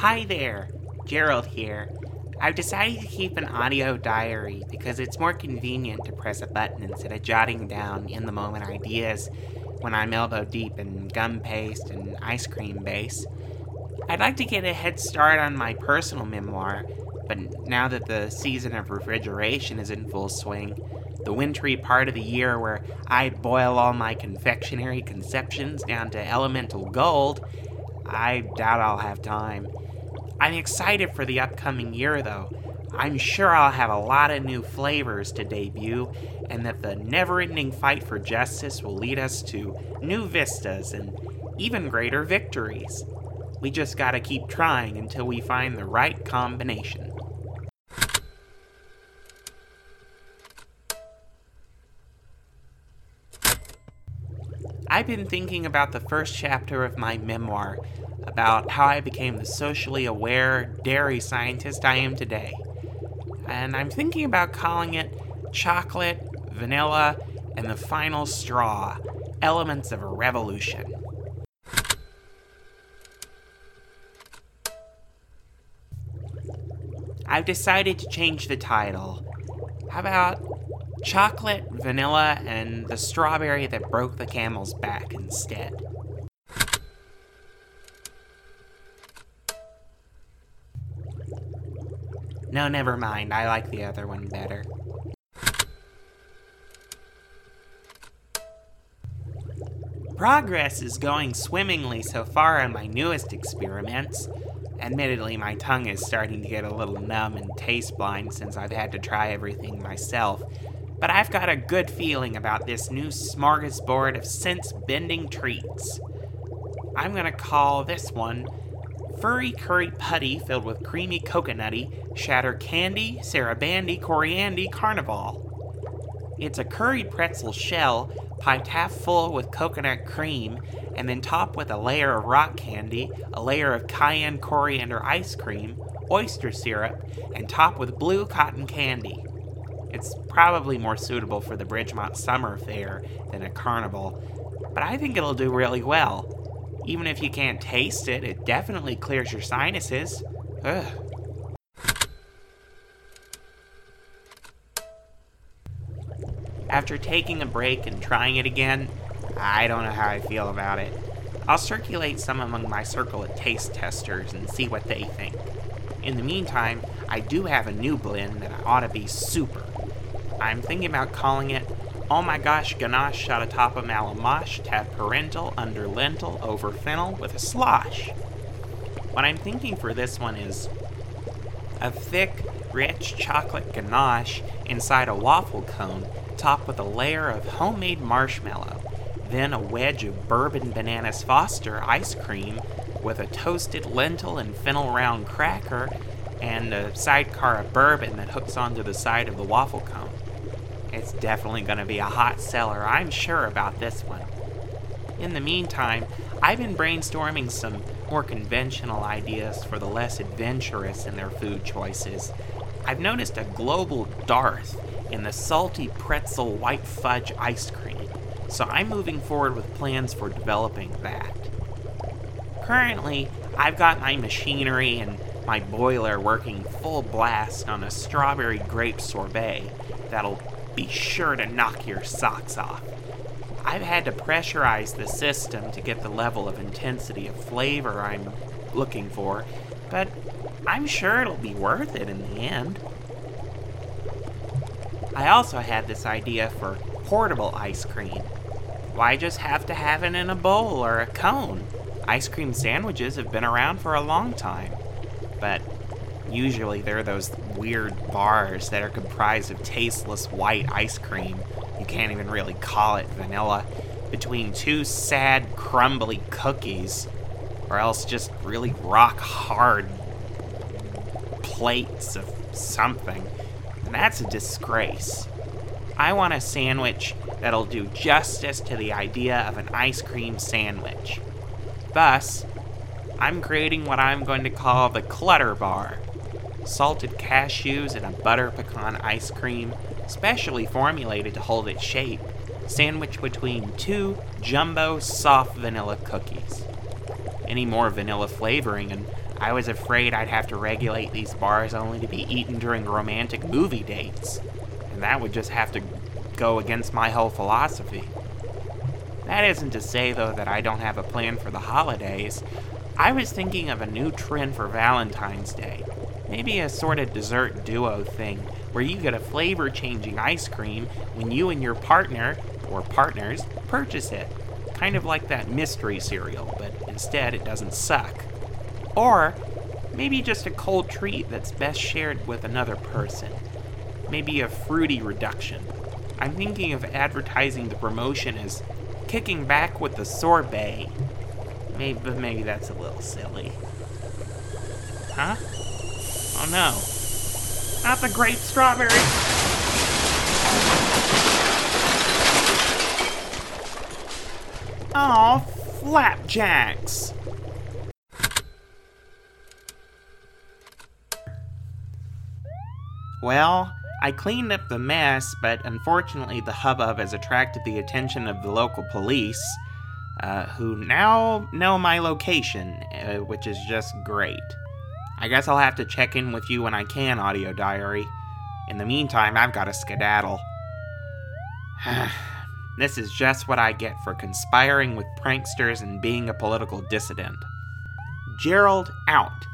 Hi there, Gerald here. I've decided to keep an audio diary because it's more convenient to press a button instead of jotting down in the moment ideas when I'm elbow deep in gum paste and ice cream base. I'd like to get a head start on my personal memoir, but now that the season of refrigeration is in full swing, the wintry part of the year where I boil all my confectionery conceptions down to elemental gold, I doubt I'll have time. I'm excited for the upcoming year, though. I'm sure I'll have a lot of new flavors to debut, and that the never ending fight for justice will lead us to new vistas and even greater victories. We just gotta keep trying until we find the right combination. I've been thinking about the first chapter of my memoir, about how I became the socially aware dairy scientist I am today. And I'm thinking about calling it Chocolate, Vanilla, and the Final Straw Elements of a Revolution. I've decided to change the title. How about chocolate, vanilla, and the strawberry that broke the camel's back instead? No, never mind. I like the other one better. Progress is going swimmingly so far on my newest experiments. Admittedly, my tongue is starting to get a little numb and taste blind since I've had to try everything myself. But I've got a good feeling about this new smorgasbord of sense bending treats. I'm gonna call this one Furry Curry Putty filled with creamy coconutty, shatter candy, sarabandi, coriandy, carnival. It's a curry pretzel shell piped half full with coconut cream and then topped with a layer of rock candy, a layer of cayenne coriander ice cream, oyster syrup, and topped with blue cotton candy. It's probably more suitable for the Bridgemont Summer Fair than a carnival, but I think it'll do really well. Even if you can't taste it, it definitely clears your sinuses. Ugh. After taking a break and trying it again, I don't know how I feel about it. I'll circulate some among my circle of taste testers and see what they think. In the meantime, I do have a new blend that ought to be super. I'm thinking about calling it Oh My Gosh Ganache shot atop a malamash, tab parental, under lentil, over fennel with a slosh. What I'm thinking for this one is a thick, rich chocolate ganache inside a waffle cone topped with a layer of homemade marshmallow, then a wedge of bourbon bananas Foster ice cream with a toasted lentil and fennel round cracker and a sidecar of bourbon that hooks onto the side of the waffle cone. It's definitely going to be a hot seller, I'm sure about this one. In the meantime, I've been brainstorming some more conventional ideas for the less adventurous in their food choices. I've noticed a global Darth in the salty pretzel white fudge ice cream, so I'm moving forward with plans for developing that. Currently, I've got my machinery and my boiler working full blast on a strawberry grape sorbet that'll be sure to knock your socks off. I've had to pressurize the system to get the level of intensity of flavor I'm looking for, but I'm sure it'll be worth it in the end. I also had this idea for portable ice cream. Why just have to have it in a bowl or a cone? Ice cream sandwiches have been around for a long time. But usually they're those weird bars that are comprised of tasteless white ice cream. You can't even really call it vanilla. Between two sad, crumbly cookies, or else just really rock hard plates of something. And that's a disgrace. I want a sandwich that'll do justice to the idea of an ice cream sandwich. Thus, I'm creating what I'm going to call the Clutter Bar. Salted cashews and a butter pecan ice cream, specially formulated to hold its shape, sandwiched between two jumbo soft vanilla cookies. Any more vanilla flavoring, and I was afraid I'd have to regulate these bars only to be eaten during romantic movie dates, and that would just have to go against my whole philosophy. That isn't to say, though, that I don't have a plan for the holidays. I was thinking of a new trend for Valentine's Day. Maybe a sort of dessert duo thing, where you get a flavor changing ice cream when you and your partner, or partners, purchase it. Kind of like that mystery cereal, but instead it doesn't suck. Or maybe just a cold treat that's best shared with another person. Maybe a fruity reduction. I'm thinking of advertising the promotion as kicking back with the sorbet. Maybe, but maybe that's a little silly. Huh? Oh no. Not the grape strawberry. Oh, flapjacks. Well, I cleaned up the mess, but unfortunately, the hubbub has attracted the attention of the local police, uh, who now know my location, uh, which is just great. I guess I'll have to check in with you when I can, Audio Diary. In the meantime, I've got to skedaddle. this is just what I get for conspiring with pranksters and being a political dissident. Gerald out.